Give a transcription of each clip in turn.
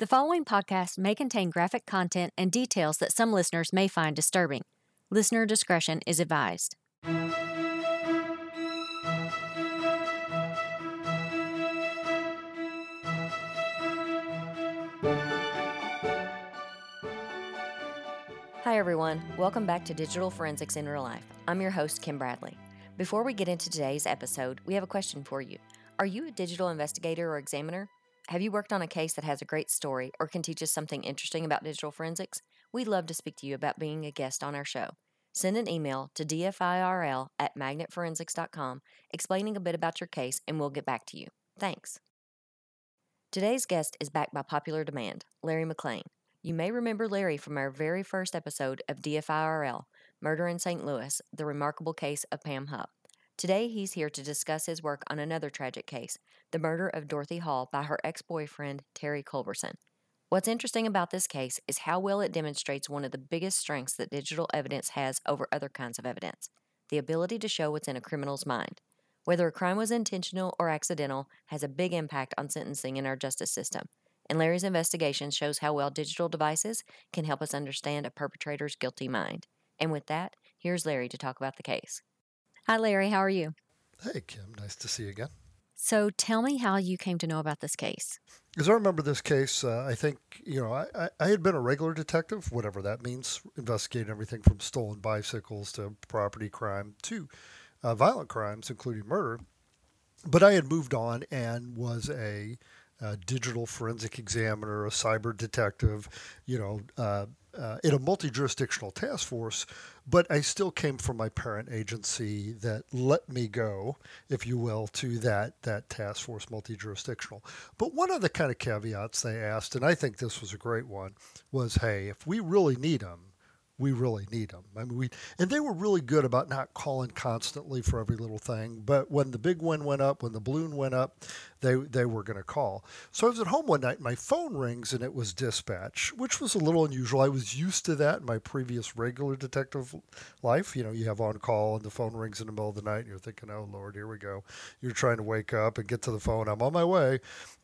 The following podcast may contain graphic content and details that some listeners may find disturbing. Listener discretion is advised. Hi, everyone. Welcome back to Digital Forensics in Real Life. I'm your host, Kim Bradley. Before we get into today's episode, we have a question for you. Are you a digital investigator or examiner? Have you worked on a case that has a great story or can teach us something interesting about digital forensics? We'd love to speak to you about being a guest on our show. Send an email to dfirl at magnetforensics.com explaining a bit about your case and we'll get back to you. Thanks. Today's guest is backed by popular demand, Larry McClain. You may remember Larry from our very first episode of DFIRL, Murder in St. Louis, the remarkable case of Pam Hupp. Today, he's here to discuss his work on another tragic case, the murder of Dorothy Hall by her ex boyfriend, Terry Culberson. What's interesting about this case is how well it demonstrates one of the biggest strengths that digital evidence has over other kinds of evidence the ability to show what's in a criminal's mind. Whether a crime was intentional or accidental has a big impact on sentencing in our justice system, and Larry's investigation shows how well digital devices can help us understand a perpetrator's guilty mind. And with that, here's Larry to talk about the case. Hi, Larry. How are you? Hey, Kim. Nice to see you again. So tell me how you came to know about this case. As I remember this case, uh, I think, you know, I, I had been a regular detective, whatever that means, investigating everything from stolen bicycles to property crime to uh, violent crimes, including murder. But I had moved on and was a, a digital forensic examiner, a cyber detective, you know, uh, uh, in a multi jurisdictional task force, but I still came from my parent agency that let me go, if you will, to that, that task force multi jurisdictional. But one of the kind of caveats they asked, and I think this was a great one, was hey, if we really need them, we really need them. I mean, we and they were really good about not calling constantly for every little thing. But when the big one went up, when the balloon went up, they they were going to call. So I was at home one night, my phone rings, and it was dispatch, which was a little unusual. I was used to that in my previous regular detective life. You know, you have on call, and the phone rings in the middle of the night, and you're thinking, "Oh Lord, here we go." You're trying to wake up and get to the phone. I'm on my way,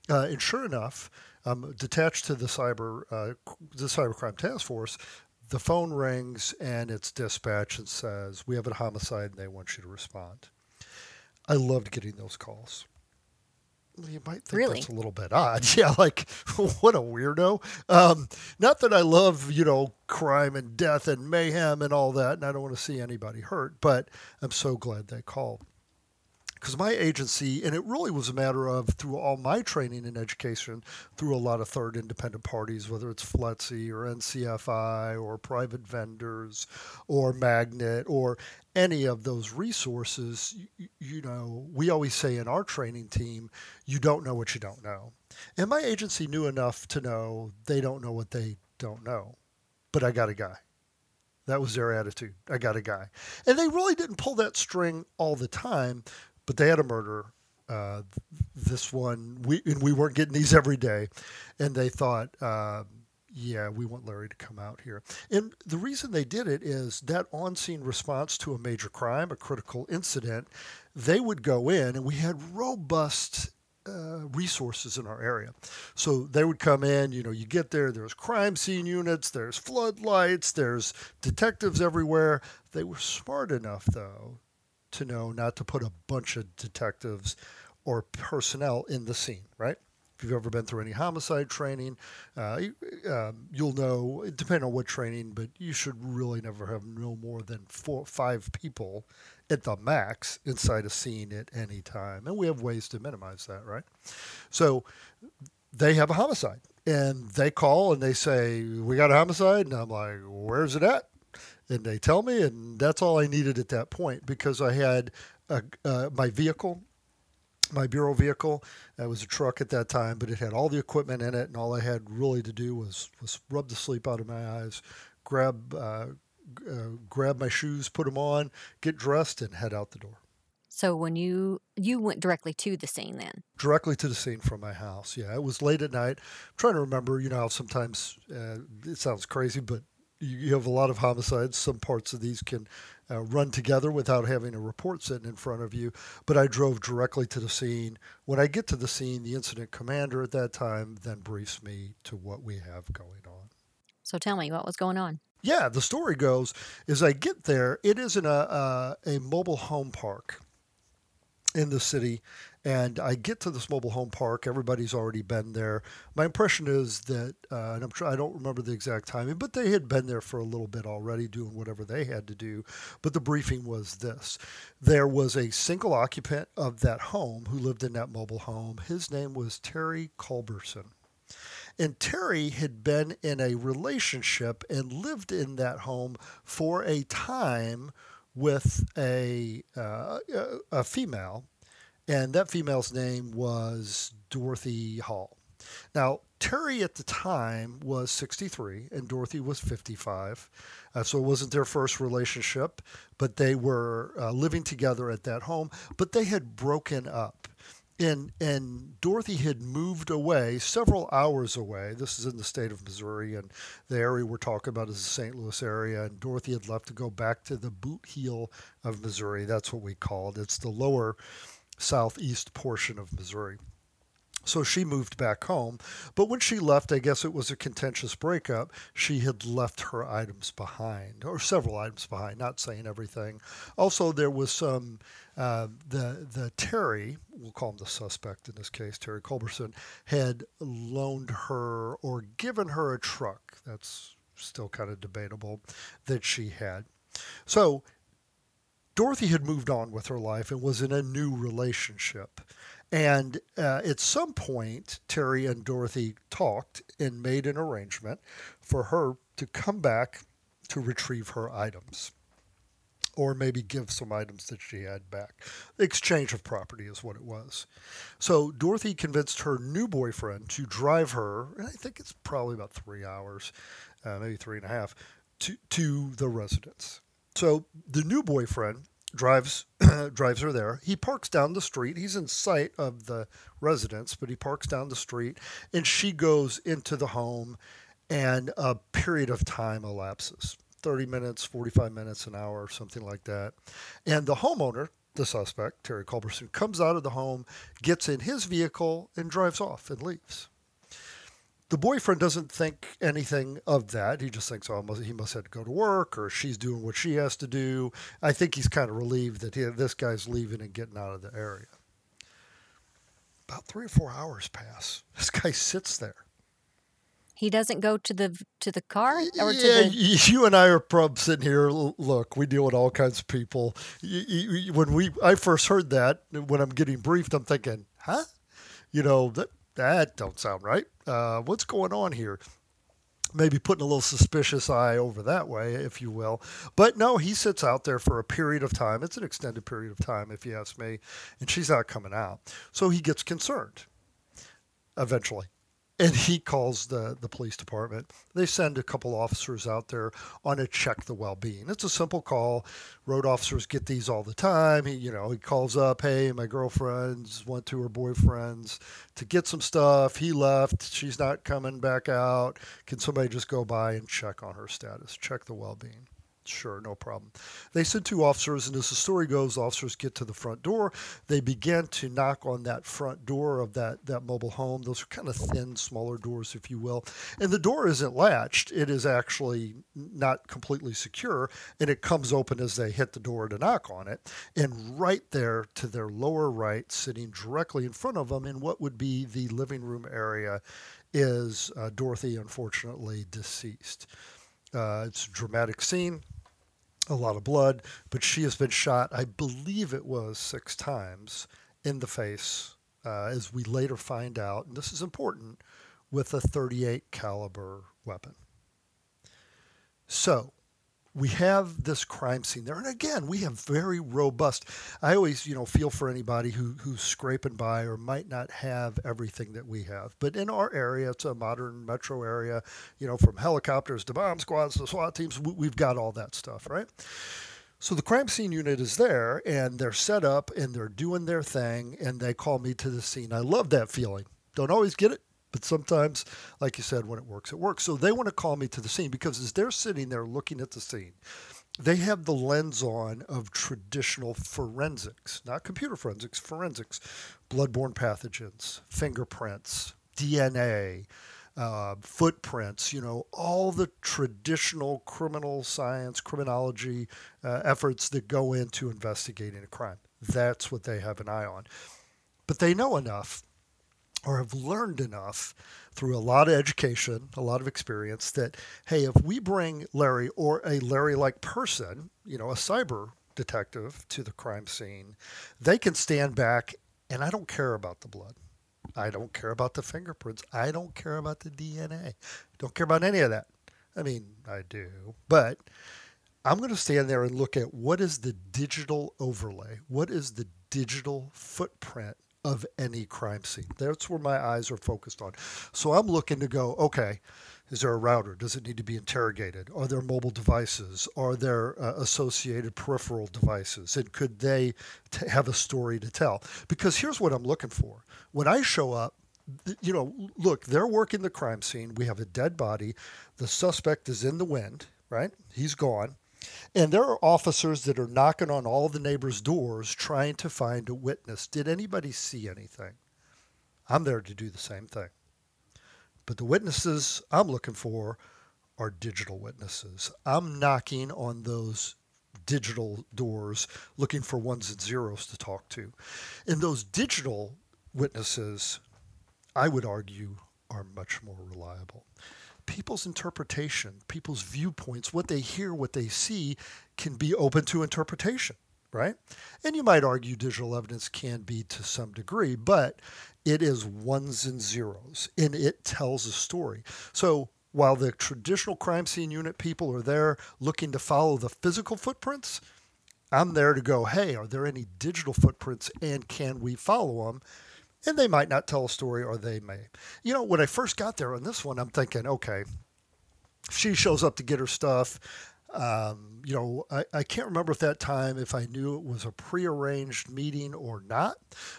uh, and sure enough. I'm detached to the cyber uh, the cybercrime task force the phone rings and it's dispatch and says, We have a homicide and they want you to respond. I loved getting those calls. You might think really? that's a little bit odd. Yeah, like, what a weirdo. Um, not that I love, you know, crime and death and mayhem and all that, and I don't want to see anybody hurt, but I'm so glad they called because my agency, and it really was a matter of through all my training and education, through a lot of third independent parties, whether it's FLETC or NCFI or private vendors or Magnet or any of those resources, you, you know, we always say in our training team, you don't know what you don't know. And my agency knew enough to know they don't know what they don't know. But I got a guy. That was their attitude. I got a guy. And they really didn't pull that string all the time, but they had a murder. Uh, this one, we and we weren't getting these every day, and they thought, uh, yeah, we want Larry to come out here. And the reason they did it is that on-scene response to a major crime, a critical incident, they would go in, and we had robust uh, resources in our area. So they would come in, you know, you get there, there's crime scene units, there's floodlights, there's detectives everywhere. They were smart enough, though, to know not to put a bunch of detectives or personnel in the scene, right? If you've ever been through any homicide training, uh, um, you'll know, depending on what training, but you should really never have no more than four, five people at the max inside a scene at any time. And we have ways to minimize that, right? So they have a homicide and they call and they say, We got a homicide. And I'm like, Where's it at? And they tell me, and that's all I needed at that point because I had a, uh, my vehicle, my bureau vehicle. It was a truck at that time, but it had all the equipment in it, and all I had really to do was was rub the sleep out of my eyes, grab uh, uh, grab my shoes, put them on, get dressed, and head out the door. So when you you went directly to the scene then? Directly to the scene from my house. Yeah, it was late at night. I'm trying to remember. You know, sometimes uh, it sounds crazy, but you have a lot of homicides. Some parts of these can uh, run together without having a report sitting in front of you. But I drove directly to the scene. When I get to the scene, the incident commander at that time then briefs me to what we have going on. So tell me, what was going on? Yeah, the story goes is I get there. It is in a a, a mobile home park in the city, and I get to this mobile home park. Everybody's already been there. My impression is that, uh, and I'm sure I don't remember the exact timing, but they had been there for a little bit already, doing whatever they had to do. But the briefing was this: there was a single occupant of that home who lived in that mobile home. His name was Terry Culberson. And Terry had been in a relationship and lived in that home for a time with a, uh, a female, and that female's name was Dorothy Hall. Now, Terry at the time was 63 and Dorothy was 55. Uh, so it wasn't their first relationship, but they were uh, living together at that home, but they had broken up and and Dorothy had moved away several hours away. This is in the state of Missouri, and the area we're talking about is the St. Louis area. And Dorothy had left to go back to the boot heel of Missouri. That's what we call it. It's the lower southeast portion of Missouri. So she moved back home. But when she left, I guess it was a contentious breakup. She had left her items behind, or several items behind, not saying everything. Also, there was some, uh, the, the Terry, we'll call him the suspect in this case, Terry Culberson, had loaned her or given her a truck. That's still kind of debatable that she had. So Dorothy had moved on with her life and was in a new relationship. And uh, at some point, Terry and Dorothy talked and made an arrangement for her to come back to retrieve her items or maybe give some items that she had back. Exchange of property is what it was. So Dorothy convinced her new boyfriend to drive her, and I think it's probably about three hours, uh, maybe three and a half, to, to the residence. So the new boyfriend drives drives her there. He parks down the street. He's in sight of the residence, but he parks down the street, and she goes into the home, and a period of time elapses. 30 minutes, 45 minutes, an hour, something like that. And the homeowner, the suspect, Terry Culberson, comes out of the home, gets in his vehicle, and drives off and leaves the boyfriend doesn't think anything of that. He just thinks, oh, he must have to go to work or she's doing what she has to do. I think he's kind of relieved that he, this guy's leaving and getting out of the area. About three or four hours pass. This guy sits there. He doesn't go to the to the car or yeah, to the. You and I are probably sitting here. Look, we deal with all kinds of people. When we I first heard that, when I'm getting briefed, I'm thinking, huh? You know that that don't sound right. Uh, what's going on here? Maybe putting a little suspicious eye over that way, if you will. But no, he sits out there for a period of time. It's an extended period of time, if you ask me, and she's not coming out. So he gets concerned eventually and he calls the, the police department. They send a couple officers out there on a check the well-being. It's a simple call. Road officers get these all the time. He, you know, he calls up, "Hey, my girlfriend's went to her boyfriend's to get some stuff. He left. She's not coming back out. Can somebody just go by and check on her status? Check the well-being." Sure, no problem. They send two officers, and as the story goes, officers get to the front door. They begin to knock on that front door of that, that mobile home. Those are kind of thin, smaller doors, if you will. And the door isn't latched, it is actually not completely secure, and it comes open as they hit the door to knock on it. And right there to their lower right, sitting directly in front of them in what would be the living room area, is uh, Dorothy, unfortunately deceased. Uh, it's a dramatic scene, a lot of blood, but she has been shot, I believe it was six times in the face, uh, as we later find out, and this is important, with a 38 caliber weapon. So, we have this crime scene there. And again, we have very robust. I always, you know, feel for anybody who, who's scraping by or might not have everything that we have. But in our area, it's a modern metro area, you know, from helicopters to bomb squads to SWAT teams, we've got all that stuff, right? So the crime scene unit is there and they're set up and they're doing their thing and they call me to the scene. I love that feeling. Don't always get it, But sometimes, like you said, when it works, it works. So they want to call me to the scene because as they're sitting there looking at the scene, they have the lens on of traditional forensics, not computer forensics, forensics, bloodborne pathogens, fingerprints, DNA, uh, footprints, you know, all the traditional criminal science, criminology uh, efforts that go into investigating a crime. That's what they have an eye on. But they know enough or have learned enough through a lot of education, a lot of experience that, hey, if we bring Larry or a Larry like person, you know, a cyber detective to the crime scene, they can stand back and I don't care about the blood. I don't care about the fingerprints. I don't care about the DNA. Don't care about any of that. I mean, I do, but I'm going to stand there and look at what is the digital overlay? What is the digital footprint of any crime scene? That's where my eyes are focused on. So I'm looking to go, okay, is there a router? Does it need to be interrogated? Are there mobile devices? Are there uh, associated peripheral devices? And could they t- have a story to tell? Because here's what I'm looking for. When I show up, you know, look, they're working the crime scene. We have a dead body. The suspect is in the wind, right? He's gone. And there are officers that are knocking on all the neighbors' doors trying to find a witness. Did anybody see anything? I'm there to do the same thing. But the witnesses I'm looking for are digital witnesses. I'm knocking on those digital doors looking for ones and zeros to talk to. And those digital witnesses, I would argue, are much more reliable. People's interpretation, people's viewpoints, what they hear, what they see, can be open to interpretation, right? And you might argue digital evidence can be to some degree, but it is ones and zeros and it tells a story. So while the traditional crime scene unit people are there looking to follow the physical footprints, I'm there to go, hey, are there any digital footprints and can we follow them? And they might not tell a story or they may. You know, when I first got there on this one, I'm thinking, okay, she shows up to get her stuff. Um, you know, I, I can't remember at that time if I knew it was a prearranged meeting or not,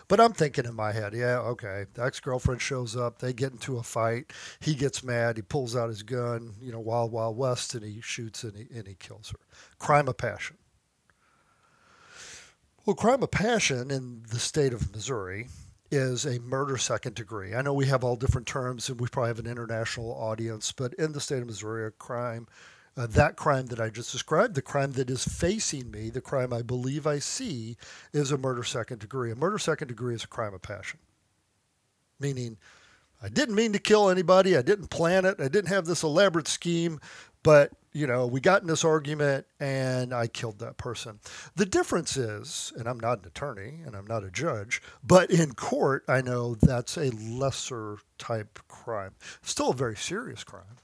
but I'm thinking in my head, yeah, okay. The ex girlfriend shows up, they get into a fight, he gets mad, he pulls out his gun, you know, Wild Wild West, and he shoots and he, and he kills her. Crime of passion. Well, crime of passion in the state of Missouri is a murder second degree. I know we have all different terms and we probably have an international audience, but in the state of Missouri, a crime uh, that crime that I just described, the crime that is facing me, the crime I believe I see, is a murder second degree. A murder second degree is a crime of passion, meaning I didn't mean to kill anybody, I didn't plan it, I didn't have this elaborate scheme, but you know, we got in this argument and I killed that person. The difference is, and I'm not an attorney and I'm not a judge, but in court, I know that's a lesser type crime. Still a very serious crime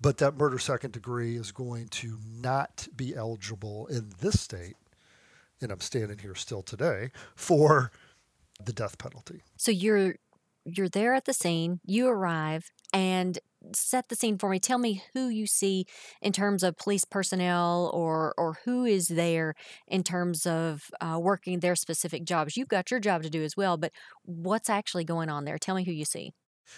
but that murder second degree is going to not be eligible in this state, and I'm standing here still today, for the death penalty. So you're you're there at the scene, you arrive and set the scene for me. Tell me who you see in terms of police personnel or or who is there in terms of uh, working their specific jobs. You've got your job to do as well, but what's actually going on there? Tell me who you see.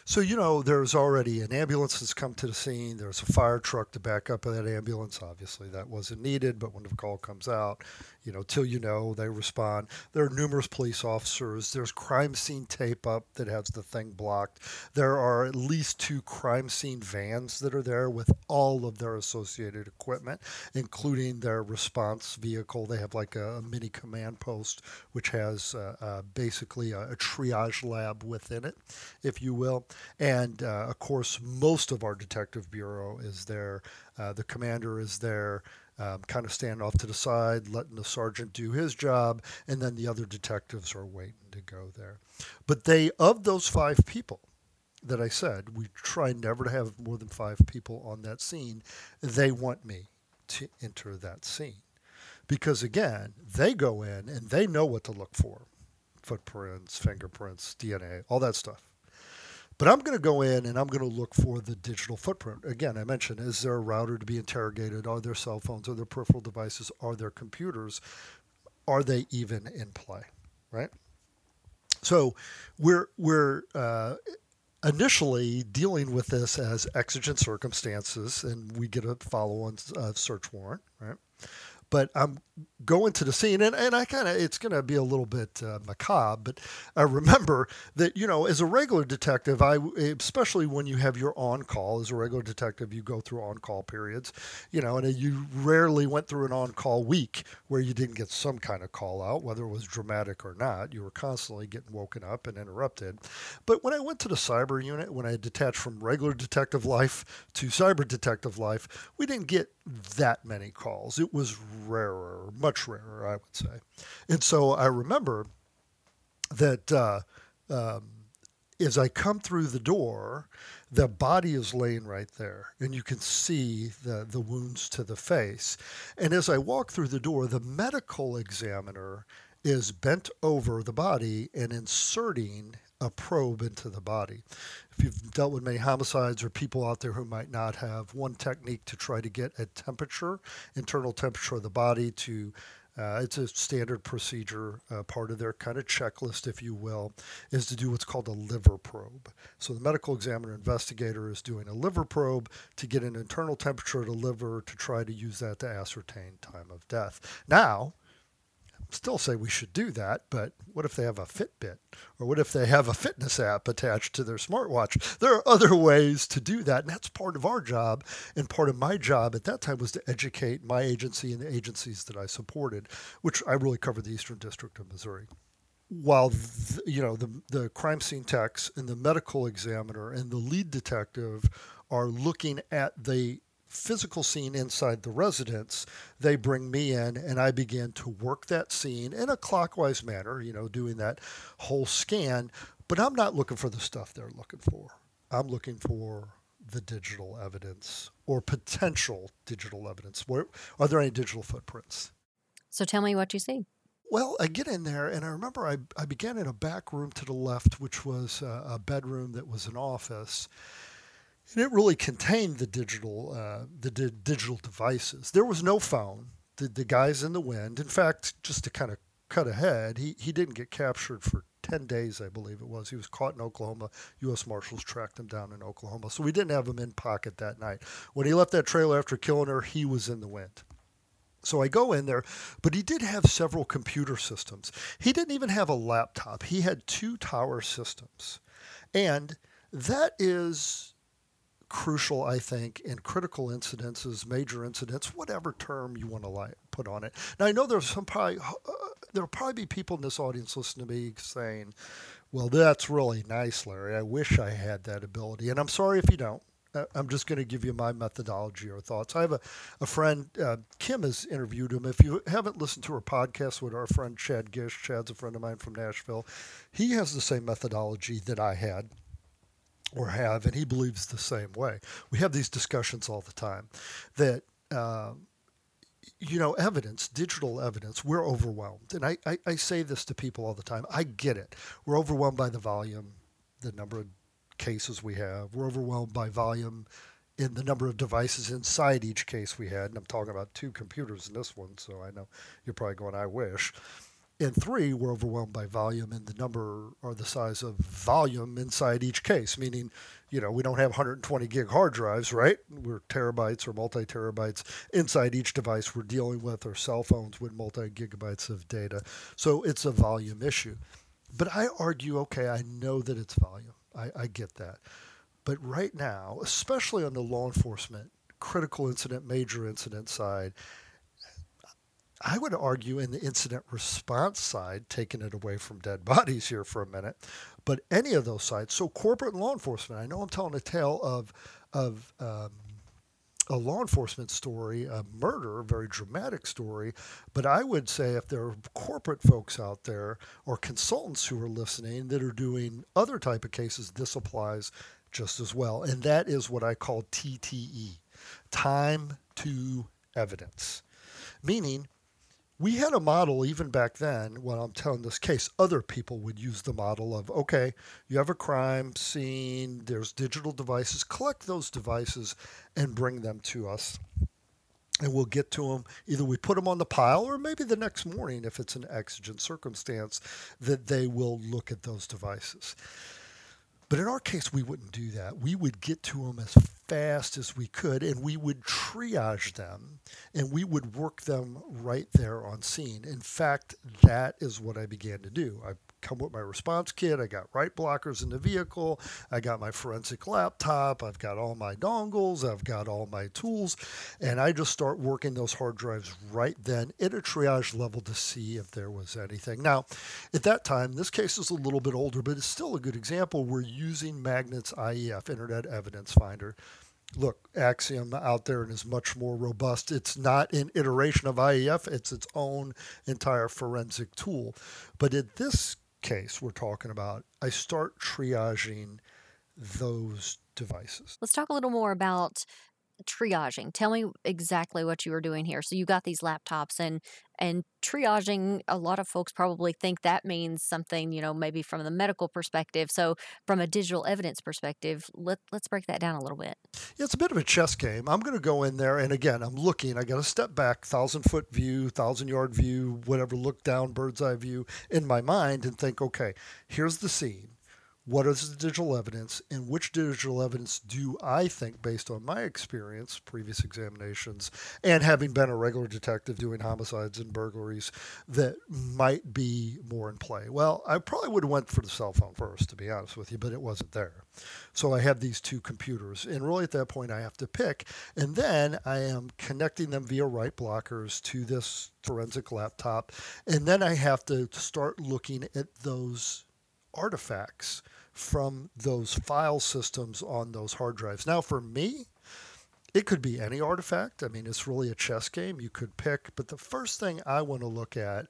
So, you know, there's already an ambulance that's come to the scene. There's a fire truck to back up that ambulance. Obviously, that wasn't needed, but when the call comes out, you know, till you know, they respond. There are numerous police officers. There's crime scene tape up that has the thing blocked. There are at least two crime scene vans that are there with all of their associated equipment, including their response vehicle. They have like a, a mini command post, which has uh, uh, basically a, a triage lab within it, if you will. And uh, of course, most of our detective bureau is there. Uh, the commander is there, um, kind of standing off to the side, letting the sergeant do his job, and then the other detectives are waiting to go there. But they, of those five people, that I said, we try never to have more than five people on that scene. They want me to enter that scene. Because again, they go in and they know what to look for footprints, fingerprints, DNA, all that stuff. But I'm going to go in and I'm going to look for the digital footprint. Again, I mentioned is there a router to be interrogated? Are there cell phones? Are there peripheral devices? Are there computers? Are they even in play? Right? So we're, we're, uh, initially dealing with this as exigent circumstances, and we get a follow-on uh, search warrant, right? But I'm going into the scene, and, and I kind of, it's going to be a little bit uh, macabre, but I remember that, you know, as a regular detective, I, especially when you have your on call, as a regular detective, you go through on call periods, you know, and you rarely went through an on call week where you didn't get some kind of call out, whether it was dramatic or not. You were constantly getting woken up and interrupted. But when I went to the cyber unit, when I detached from regular detective life to cyber detective life, we didn't get that many calls. It was rarer, much rarer, I would say. And so I remember that uh, um, as I come through the door, the body is laying right there, and you can see the, the wounds to the face. And as I walk through the door, the medical examiner is bent over the body and inserting a probe into the body. If you've dealt with many homicides or people out there who might not have, one technique to try to get a temperature, internal temperature of the body to uh, it's a standard procedure, uh, part of their kind of checklist, if you will, is to do what's called a liver probe. So the medical examiner investigator is doing a liver probe to get an internal temperature of the liver to try to use that to ascertain time of death. Now, still say we should do that, but what if they have a Fitbit? Or what if they have a fitness app attached to their smartwatch? There are other ways to do that, and that's part of our job. And part of my job at that time was to educate my agency and the agencies that I supported, which I really covered the Eastern District of Missouri. While the, you know the the crime scene techs and the medical examiner and the lead detective are looking at the physical scene inside the residence, they bring me in and I begin to work that scene in a clockwise manner, you know, doing that whole scan. But I'm not looking for the stuff they're looking for. I'm looking for the digital evidence or potential digital evidence. Where, are there any digital footprints? So tell me what you see. Well, I get in there, and I remember I, I began in a back room to the left, which was a, a bedroom that was an office and it really contained the digital uh, the di- digital devices. There was no phone. The, the guys in the wind. In fact, just to kind of cut ahead, he, he didn't get captured for 10 days, I believe it was. He was caught in Oklahoma. U.S. Marshals tracked him down in Oklahoma. So we didn't have him in pocket that night. When he left that trailer after killing her, he was in the wind. So I go in there, but he did have several computer systems. He didn't even have a laptop. He had two tower systems. And that is crucial, I think, in critical incidences, major incidents, whatever term you want to like, put on it. Now, I know there's some probably, uh, there'll probably be people in this audience listening to me saying, well, that's really nice, Larry. I wish I had that ability. And I'm sorry if you don't. Uh, I'm just going to give you my methodology or thoughts. I have a, a friend, uh, Kim has interviewed him. If you haven't listened to her podcast with our friend Chad Gish, Chad's a friend of mine from Nashville, he has the same methodology that I had or have, and he believes the same way. We have these discussions all the time that, uh, you know, evidence, digital evidence, we're overwhelmed. And I, I, I, say this to people all the time. I get it. We're overwhelmed by the volume, the number of cases we have. We're overwhelmed by volume in the number of devices inside each case we had. And I'm talking about two computers in this one, so I know you're probably going, I wish. And three, we're overwhelmed by volume and the number or the size of volume inside each case, meaning, you know, we don't have 120 gig hard drives, right? We're terabytes or multi terabytes inside each device we're dealing with, or cell phones with multi gigabytes of data. So it's a volume issue. But I argue, okay, I know that it's volume. I, I get that. But right now, especially on the law enforcement, critical incident, major incident side, I would argue in the incident response side, taking it away from dead bodies here for a minute, but any of those sides. So corporate law enforcement. I know I'm telling a tale of of um, a law enforcement story, a murder, a very dramatic story. But I would say if there are corporate folks out there or consultants who are listening that are doing other type of cases, this applies just as well. And that is what I call TTE, time to evidence, meaning we had a model even back then when I'm telling this case, other people would use the model of okay, you have a crime scene, there's digital devices, collect those devices and bring them to us. And we'll get to them. Either we put them on the pile, or maybe the next morning, if it's an exigent circumstance, that they will look at those devices. But in our case, we wouldn't do that. We would get to them as fast as we could and we would triage them and we would work them right there on scene. In fact, that is what I began to do. I come with my response kit. I got write blockers in the vehicle. I got my forensic laptop. I've got all my dongles. I've got all my tools. And I just start working those hard drives right then at a triage level to see if there was anything. Now, at that time, this case is a little bit older, but it's still a good example. We're using Magnet's IEF, Internet Evidence Finder look, Axiom out there and is much more robust. It's not an iteration of IEF, it's its own entire forensic tool. But in this case we're talking about, I start triaging those devices. Let's talk a little more about triaging. Tell me exactly what you were doing here. So you got these laptops and and triaging a lot of folks probably think that means something, you know, maybe from the medical perspective. So from a digital evidence perspective, let let's break that down a little bit. Yeah, it's a bit of a chess game. I'm going to go in there and again, I'm looking, I got to step back, 1000 foot view, 1000 yard view, whatever, look down bird's eye view in my mind and think, okay, here's the scene what is the digital evidence and which digital evidence do I think, based on my experience, previous examinations, and having been a regular detective doing homicides and burglaries, that might be more in play? Well, I probably would have went for the cell phone first, to be honest with you, but it wasn't there. So I have these two computers, and really at that point I have to pick, and then I am connecting them via write blockers to this forensic laptop, and then I have to start looking at those artifacts from those file systems on those hard drives. Now, for me, it could be any artifact. I mean, it's really a chess game. You could pick, but the first thing I want to look at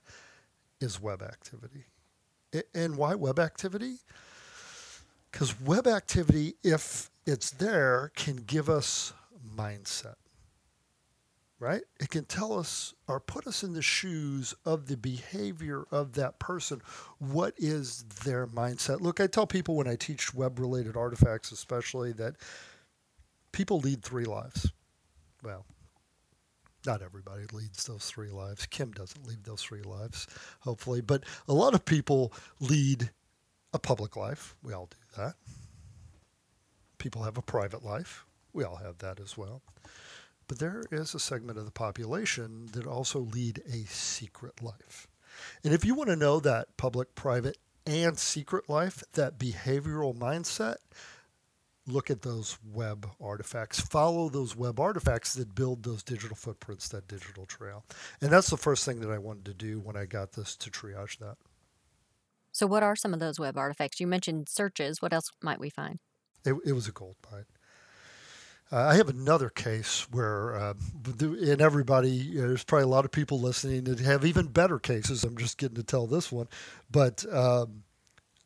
is web activity. And why web activity? Because web activity, if it's there, can give us mindset right? It can tell us or put us in the shoes of the behavior of that person. What is their mindset? Look, I tell people when I teach web related artifacts, especially, that people lead three lives. Well, not everybody leads those three lives. Kim doesn't lead those three lives, hopefully, but a lot of people lead a public life. We all do that. People have a private life. We all have that as well. But there is a segment of the population that also lead a secret life. And if you want to know that public, private, and secret life, that behavioral mindset, look at those web artifacts. Follow those web artifacts that build those digital footprints, that digital trail. And that's the first thing that I wanted to do when I got this to triage that. So, what are some of those web artifacts? You mentioned searches. What else might we find? It, it was a gold mine. Uh, I have another case where, uh, and everybody, you know, there's probably a lot of people listening that have even better cases. I'm just getting to tell this one. But um,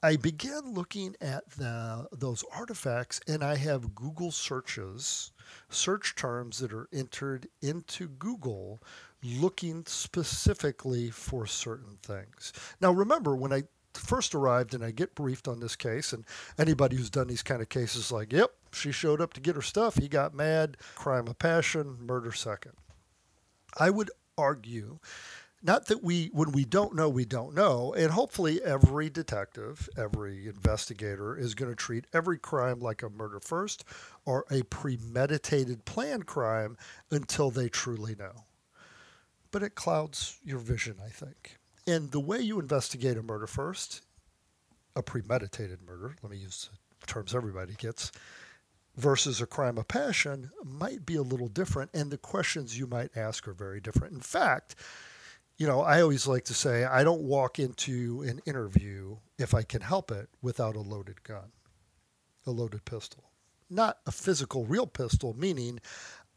I began looking at the, those artifacts, and I have Google searches, search terms that are entered into Google looking specifically for certain things. Now, remember, when I first arrived and I get briefed on this case, and anybody who's done these kind of cases, like, yep, she showed up to get her stuff. He got mad. Crime of passion, murder second. I would argue not that we when we don't know we don't know and hopefully every detective every investigator is going to treat every crime like a murder first or a premeditated planned crime until they truly know but it clouds your vision i think and the way you investigate a murder first a premeditated murder let me use the terms everybody gets versus a crime of passion might be a little different, and the questions you might ask are very different. In fact, you know, I always like to say I don't walk into an interview if I can help it without a loaded gun, a loaded pistol. Not a physical, real pistol, meaning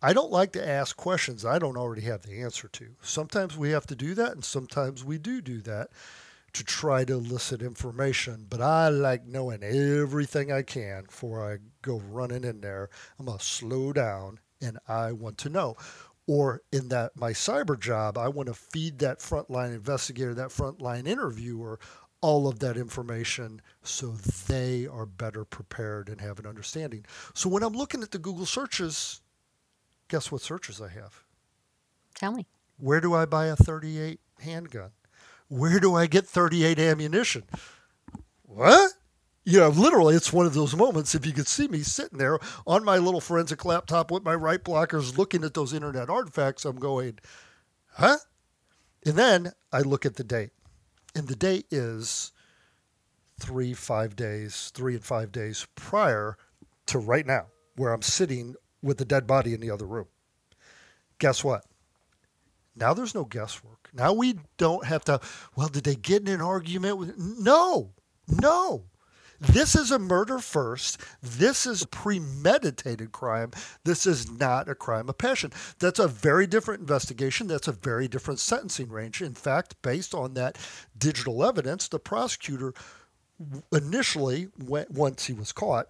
I don't like to ask questions I don't already have the answer to. Sometimes we have to do that, and sometimes we do do that to try to elicit information, but I like knowing everything I can before I go running in there. I'm going to slow down and I want to know. Or in that my cyber job, I want to feed that frontline investigator, that frontline interviewer, all of that information so they are better prepared and have an understanding. So when I'm looking at the Google searches, guess what searches I have? Tell me. Where do I buy a 38 handgun? Where do I get 38 ammunition? What? you know, literally, it's one of those moments. If you could see me sitting there on my little forensic laptop with my write blockers looking at those internet artifacts, I'm going, huh? And then I look at the date. And the date is three, five days, three and five days prior to right now, where I'm sitting with the dead body in the other room. Guess what? Now there's no guesswork. Now we don't have to, well, did they get in an argument with no, no. This is a murder first. This is premeditated crime. This is not a crime of passion. That's a very different investigation. That's a very different sentencing range. In fact, based on that digital evidence, the prosecutor initially, went, once he was caught,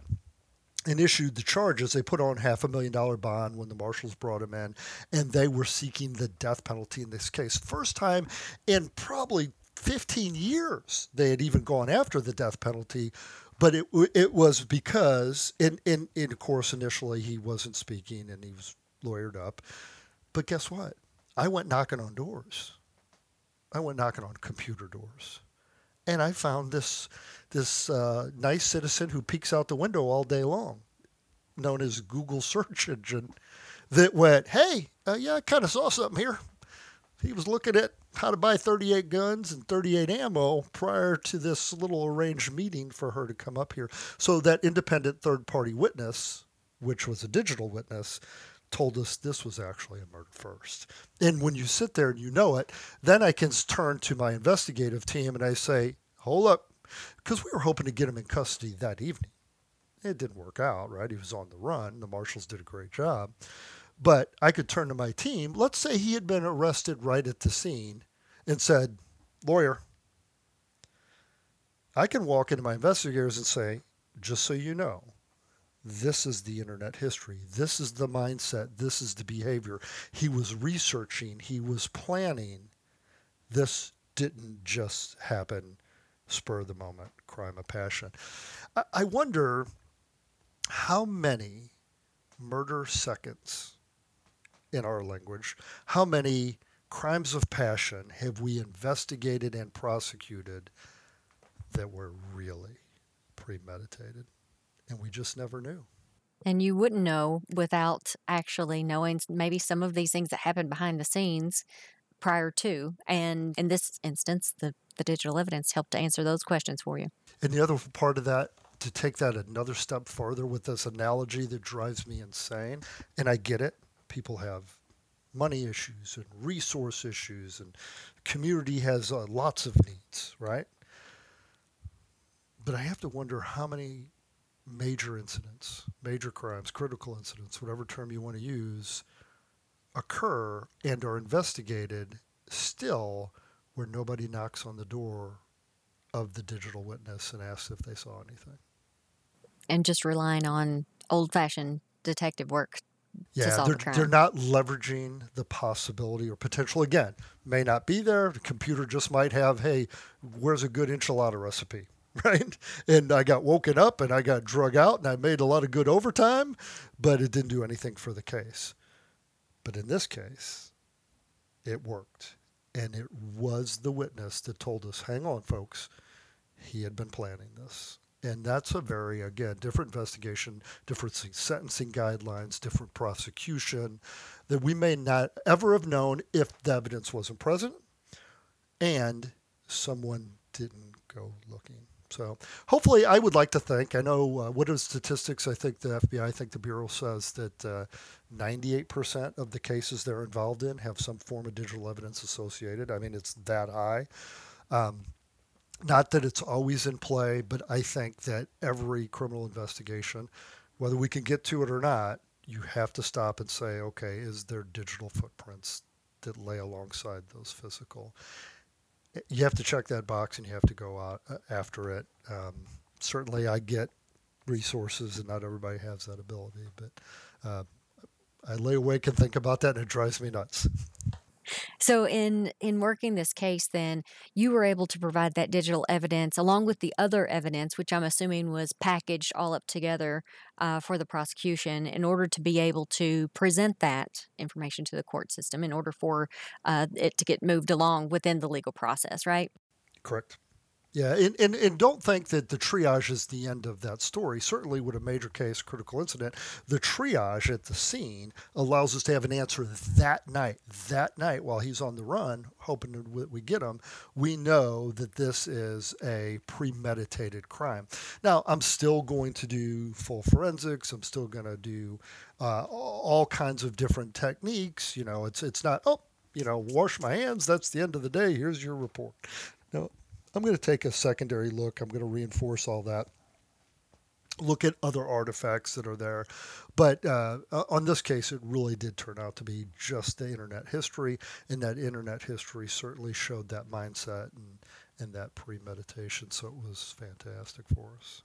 and issued the charges. They put on half a million dollar bond when the marshals brought him in, and they were seeking the death penalty in this case. First time in probably 15 years they had even gone after the death penalty, but it it was because, in, in, of course, initially he wasn't speaking and he was lawyered up. But guess what? I went knocking on doors. I went knocking on computer doors and I found this this uh, nice citizen who peeks out the window all day long, known as Google search engine, that went, "Hey, uh, yeah, I kind of saw something here." He was looking at how to buy 38 guns and 38 ammo prior to this little arranged meeting for her to come up here. So that independent third party witness, which was a digital witness, told us this was actually a murder first. And when you sit there and you know it, then I can turn to my investigative team and I say, hold up, because we were hoping to get him in custody that evening. It didn't work out, right? He was on the run. The marshals did a great job. But I could turn to my team. Let's say he had been arrested right at the scene and said, lawyer, I can walk into my investigators and say, just so you know, this is the internet history. This is the mindset. This is the behavior. He was researching, he was planning. This didn't just happen spur of the moment, crime of passion. I, I wonder how many murder seconds in our language, how many crimes of passion have we investigated and prosecuted that were really premeditated? And we just never knew. And you wouldn't know without actually knowing maybe some of these things that happened behind the scenes prior to. And in this instance, the, the digital evidence helped to answer those questions for you. And the other part of that, to take that another step further with this analogy that drives me insane, and I get it, people have money issues and resource issues, and community has uh, lots of needs, right? But I have to wonder how many major incidents, major crimes, critical incidents, whatever term you want to use, occur and are investigated still where nobody knocks on the door of the digital witness and asks if they saw anything. And just relying on old fashioned detective work. Yeah, they're, the they're not leveraging the possibility or potential. Again, may not be there. The computer just might have, hey, where's a good enchilada recipe? right? And I got woken up and I got drug out and I made a lot of good overtime, but it didn't do anything for the case. But in this case, it worked. And it was the witness that told us, hang on, folks, he had been planning this. And that's a very, again, different investigation, different sentencing guidelines, different prosecution that we may not ever have known if the evidence wasn't present and someone didn't go looking. So hopefully, I would like to think. I know uh, what are the statistics? I think the FBI, I think the bureau says that uh, 98% of the cases they're involved in have some form of digital evidence associated. I mean, it's that high. Um, not that it's always in play, but I think that every criminal investigation, whether we can get to it or not, you have to stop and say, okay, is there digital footprints that lay alongside those physical? You have to check that box and you have to go out uh, after it. Um, certainly, I get resources, and not everybody has that ability, but uh, I lay awake and think about that, and it drives me nuts. So in in working this case then you were able to provide that digital evidence along with the other evidence which I'm assuming was packaged all up together uh, for the prosecution in order to be able to present that information to the court system in order for uh, it to get moved along within the legal process, right? Correct. Yeah, and, and, and don't think that the triage is the end of that story. Certainly, with a major case, critical incident, the triage at the scene allows us to have an answer that night. That night, while he's on the run, hoping that we get him, we know that this is a premeditated crime. Now, I'm still going to do full forensics. I'm still going to do uh, all kinds of different techniques. You know, it's it's not oh you know, wash my hands. That's the end of the day. Here's your report. No, I'm going to take a secondary look. I'm going to reinforce all that. Look at other artifacts that are there. But uh, on this case, it really did turn out to be just the internet history. And that internet history certainly showed that mindset and, and that premeditation. So it was fantastic for us.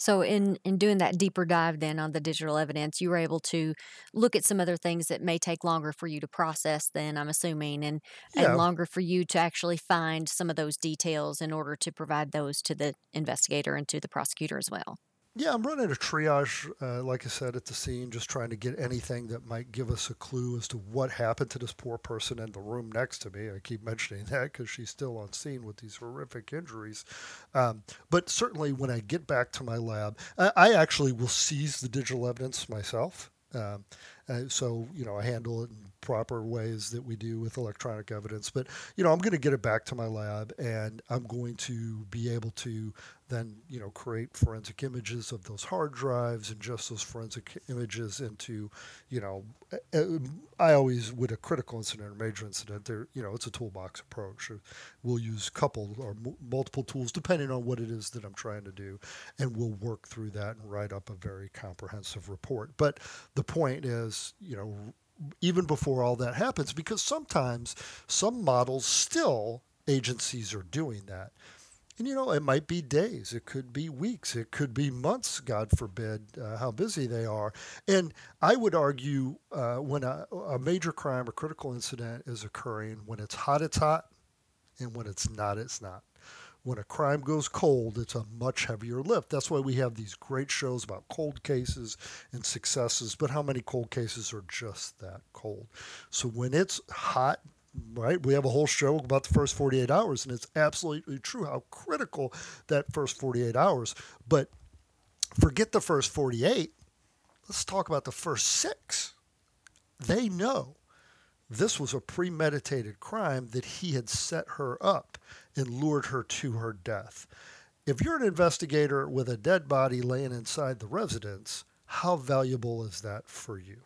So in in doing that deeper dive then on the digital evidence, you were able to look at some other things that may take longer for you to process then I'm assuming and and longer for you to actually find some of those details in order to provide those to the investigator and to the prosecutor as well. Yeah, I'm running a triage, uh, like I said, at the scene, just trying to get anything that might give us a clue as to what happened to this poor person in the room next to me. I keep mentioning that because she's still on scene with these horrific injuries. Um, but certainly, when I get back to my lab, I, I actually will seize the digital evidence myself. Um, uh, so, you know, I handle it in proper ways that we do with electronic evidence. But, you know, I'm going to get it back to my lab and I'm going to be able to then you know create forensic images of those hard drives and just those forensic images into you know i always with a critical incident or major incident there you know it's a toolbox approach. We'll use couple or multiple tools depending on what it is that i'm trying to do and we'll work through that and write up a very comprehensive report. But the point is you know even before all that happens because sometimes some models still agencies are doing that and you know, it might be days, it could be weeks, it could be months, God forbid, uh, how busy they are. And I would argue uh, when a, a major crime or critical incident is occurring, when it's hot, it's hot, and when it's not, it's not. When a crime goes cold, it's a much heavier lift. That's why we have these great shows about cold cases and successes, but how many cold cases are just that cold? So when it's hot, right? We have a whole show about the first 48 hours, and it's absolutely true how critical that first 48 hours. But forget the first 48. Let's talk about the first six. They know this was a premeditated crime that he had set her up and lured her to her death. If you're an investigator with a dead body laying inside the residence, how valuable is that for you?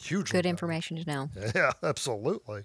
Hugely Good information to know. Yeah, absolutely.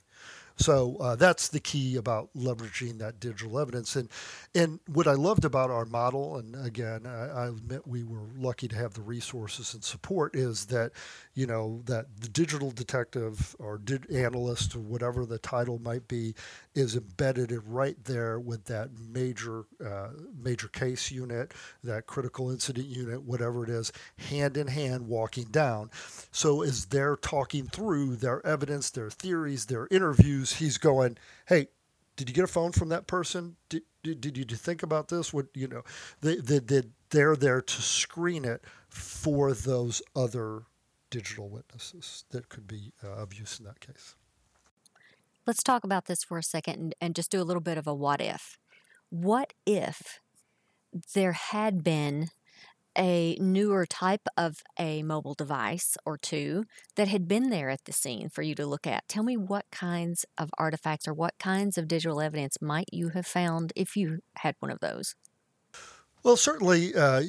So uh, that's the key about leveraging that digital evidence. And and what I loved about our model, and again, I, I admit we were lucky to have the resources and support, is that you know that the digital detective or analyst or whatever the title might be is embedded right there with that major uh, major case unit, that critical incident unit, whatever it is, hand in hand walking down. So as they're talking through their evidence, their theories, their interviews, he's going, "Hey, did you get a phone from that person? Did, did, did you think about this? What you know, they, they, they, they're there to screen it for those other digital witnesses that could be uh, of use in that case. Let's talk about this for a second and, and just do a little bit of a what if. What if there had been a newer type of a mobile device or two that had been there at the scene for you to look at? Tell me what kinds of artifacts or what kinds of digital evidence might you have found if you had one of those? Well, certainly, uh,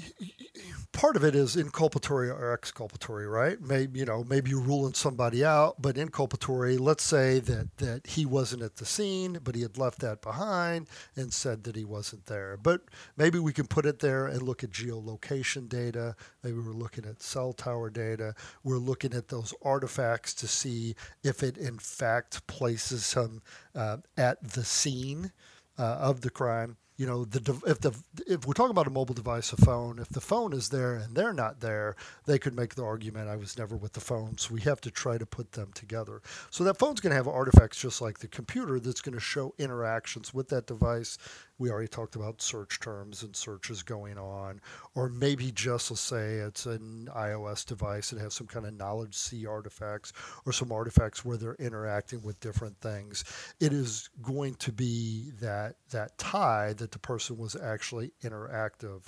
part of it is inculpatory or exculpatory, right? Maybe you know, maybe you're ruling somebody out, but inculpatory. Let's say that that he wasn't at the scene, but he had left that behind and said that he wasn't there. But maybe we can put it there and look at geolocation data. Maybe we're looking at cell tower data. We're looking at those artifacts to see if it in fact places him uh, at the scene uh, of the crime you know, the if the if we're talking about a mobile device, a phone, if the phone is there and they're not there, they could make the argument I was never with the phone. So we have to try to put them together. So that phone's going to have artifacts just like the computer that's going to show interactions with that device. We already talked about search terms and searches going on, or maybe just let's say it's an iOS device that has some kind of KnowledgeC artifacts or some artifacts where they're interacting with different things. It is going to be that that tie that the person was actually interactive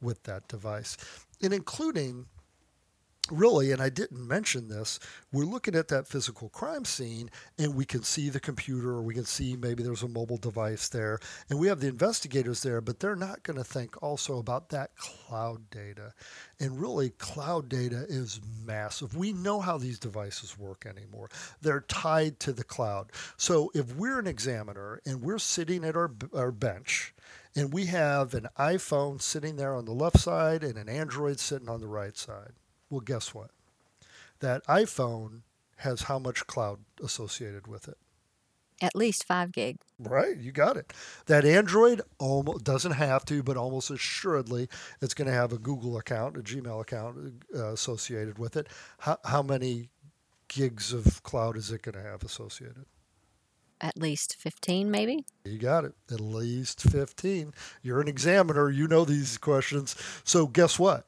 with that device. And including really, and I didn't mention this, we're looking at that physical crime scene and we can see the computer or we can see maybe there's a mobile device there and we have the investigators there, but they're not going to think also about that cloud data. And really, cloud data is massive. We know how these devices work anymore. They're tied to the cloud. So if we're an examiner and we're sitting at our, our bench, and we have an iPhone sitting there on the left side and an Android sitting on the right side. Well, guess what? That iPhone has how much cloud associated with it? At least five gig. Right, you got it. That Android almost doesn't have to, but almost assuredly, it's going to have a Google account, a Gmail account uh, associated with it. How, how many gigs of cloud is it going to have associated? at least 15 maybe you got it at least 15 you're an examiner you know these questions so guess what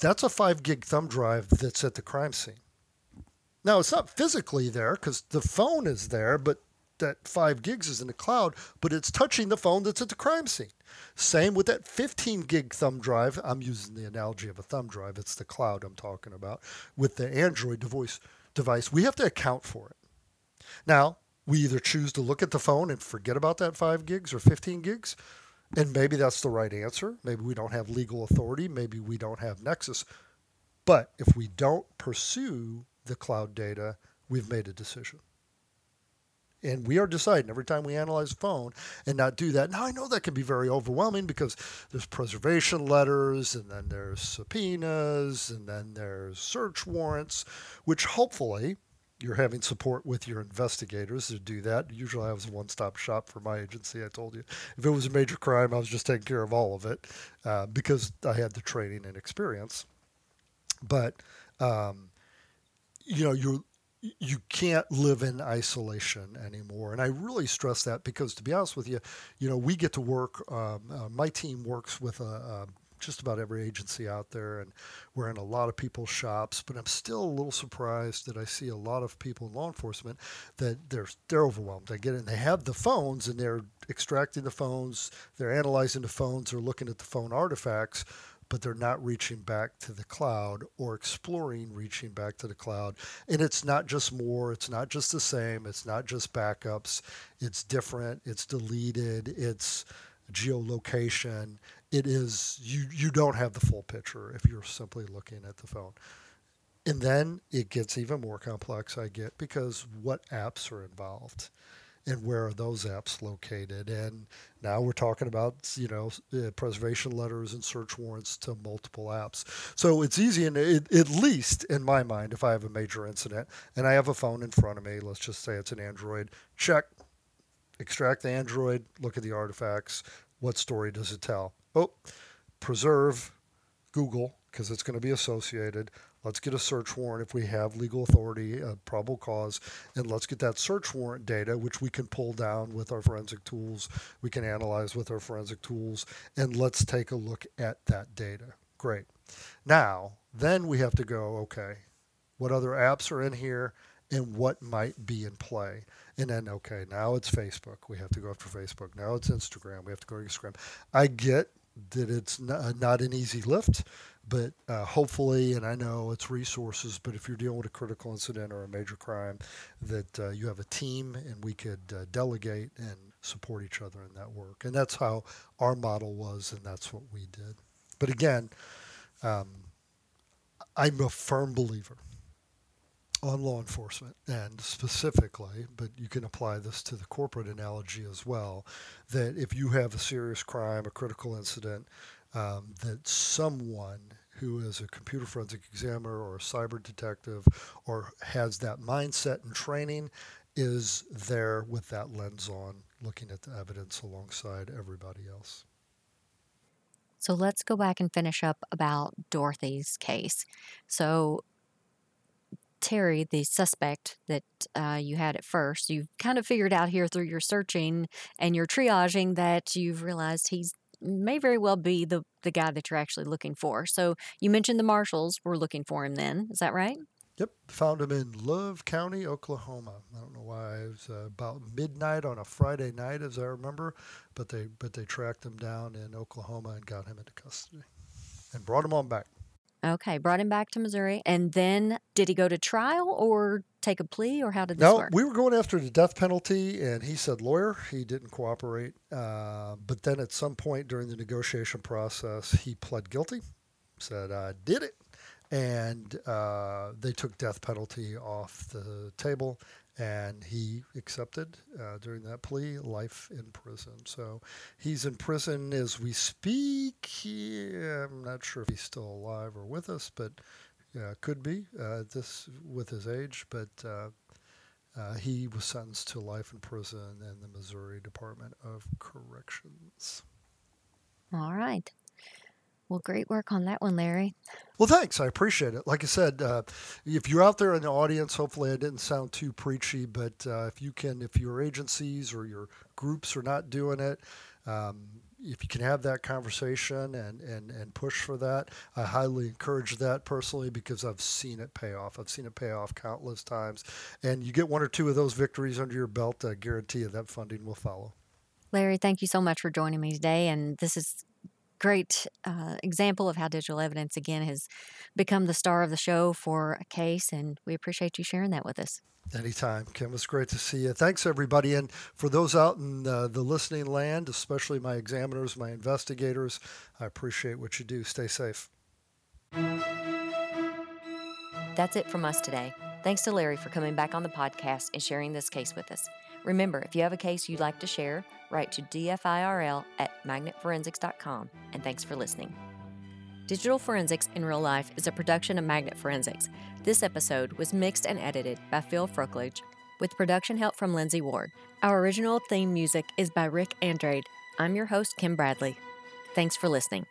that's a 5 gig thumb drive that's at the crime scene. Now it's not physically there because the phone is there but that 5 gigs is in the cloud but it's touching the phone that's at the crime scene. Same with that 15 gig thumb drive. I'm using the analogy of a thumb drive. It's the cloud i'm talking about with the android device device. We have to account for it. Now we either choose to look at the phone and forget about that 5 gigs or 15 gigs and maybe that's the right answer. Maybe we don't have legal authority. Maybe we don't have nexus. But if we don't pursue the cloud data we've made a decision. And we are deciding every time we analyze a phone and not do that. Now, I know that can be very overwhelming because there's preservation letters, and then there's subpoenas, and then there's search warrants, which hopefully you're having support with your investigators to do that. Usually, I was a one-stop shop for my agency. I told you, if it was a major crime, I was just taking care of all of it uh, because I had the training and experience. But um, you know, you you can't live in isolation anymore, and I really stress that because, to be honest with you, you know, we get to work. Um, uh, my team works with a, a just about every agency out there, and we're in a lot of people's shops. But I'm still a little surprised that I see a lot of people in law enforcement that they're they're overwhelmed. They get in, they have the phones, and they're extracting the phones, they're analyzing the phones, they're looking at the phone artifacts, but they're not reaching back to the cloud or exploring reaching back to the cloud. And it's not just more, it's not just the same, it's not just backups, it's different, it's deleted, it's geolocation it is you you don't have the full picture if you're simply looking at the phone. And then it gets even more complex i get because what apps are involved and where are those apps located? And now we're talking about you know uh, preservation letters and search warrants to multiple apps. So it's easy and it, at least in my mind if i have a major incident and i have a phone in front of me let's just say it's an android check extract the android look at the artifacts what story does it tell oh, preserve Google because it's going to be associated. Let's get a search warrant if we have legal authority, a probable cause, and let's get that search warrant data, which we can pull down with our forensic tools. We can analyze with our forensic tools, and let's take a look at that data. Great. Now, then we have to go, okay, what other apps are in here and what might be in play? And then, okay, now it's Facebook. We have to go after Facebook. Now it's Instagram. We have to go to Instagram. I get that it's not, not an easy lift, but uh, hopefully, and I know it's resources, but if you're dealing with a critical incident or a major crime, that uh, you have a team and we could uh, delegate and support each other in that work. And that's how our model was, and that's what we did. But again, um, I'm a firm believer on law enforcement and specifically, but you can apply this to the corporate analogy as well, that if you have a serious crime, a critical incident, um, that someone who is a computer forensic examiner or a cyber detective or has that mindset and training is there with that lens on, looking at the evidence alongside everybody else. So let's go back and finish up about Dorothy's case. So Terry, the suspect that uh, you had at first, you've kind of figured out here through your searching and your triaging that you've realized he's may very well be the the guy that you're actually looking for. So you mentioned the marshals were looking for him. Then is that right? Yep, found him in Love County, Oklahoma. I don't know why. It was uh, about midnight on a Friday night, as I remember, but they but they tracked him down in Oklahoma and got him into custody and brought him on back. Okay, brought him back to Missouri, and then did he go to trial or take a plea, or how did this no, work? we were going after the death penalty, and he said lawyer. He didn't cooperate, uh, but then at some point during the negotiation process, he pled guilty, said I did it, and uh, they took death penalty off the table, and he accepted uh, during that plea life in prison. So he's in prison as we speak. He, I'm not sure if he's still alive or with us, but uh, could be uh, this with his age. But uh, uh, he was sentenced to life in prison in the Missouri Department of Corrections. All right. Well, great work on that one, Larry. Well, thanks. I appreciate it. Like I said, uh, if you're out there in the audience, hopefully I didn't sound too preachy, but uh, if you can, if your agencies or your groups are not doing it, um, if you can have that conversation and, and, and push for that, I highly encourage that personally because I've seen it pay off. I've seen it pay off countless times. And you get one or two of those victories under your belt, I guarantee you that funding will follow. Larry, thank you so much for joining me today. And this is great uh, example of how digital evidence again has become the star of the show for a case and we appreciate you sharing that with us Anytime, Kim. It's great to see you. Thanks, everybody. And for those out in uh, the listening land, especially my examiners, my investigators, I appreciate what you do. Stay safe. That's it from us today. Thanks to Larry for coming back on the podcast and sharing this case with us. Remember, if you have a case you'd like to share, write to dfirl at magnetforensics.com. And thanks for listening. Digital Forensics in Real Life is a production of Magnet Forensics. This episode was mixed and edited by Phil Fruckledge with production help from Lindsay Ward. Our original theme music is by Rick Andrade. I'm your host, Kim Bradley. Thanks for listening.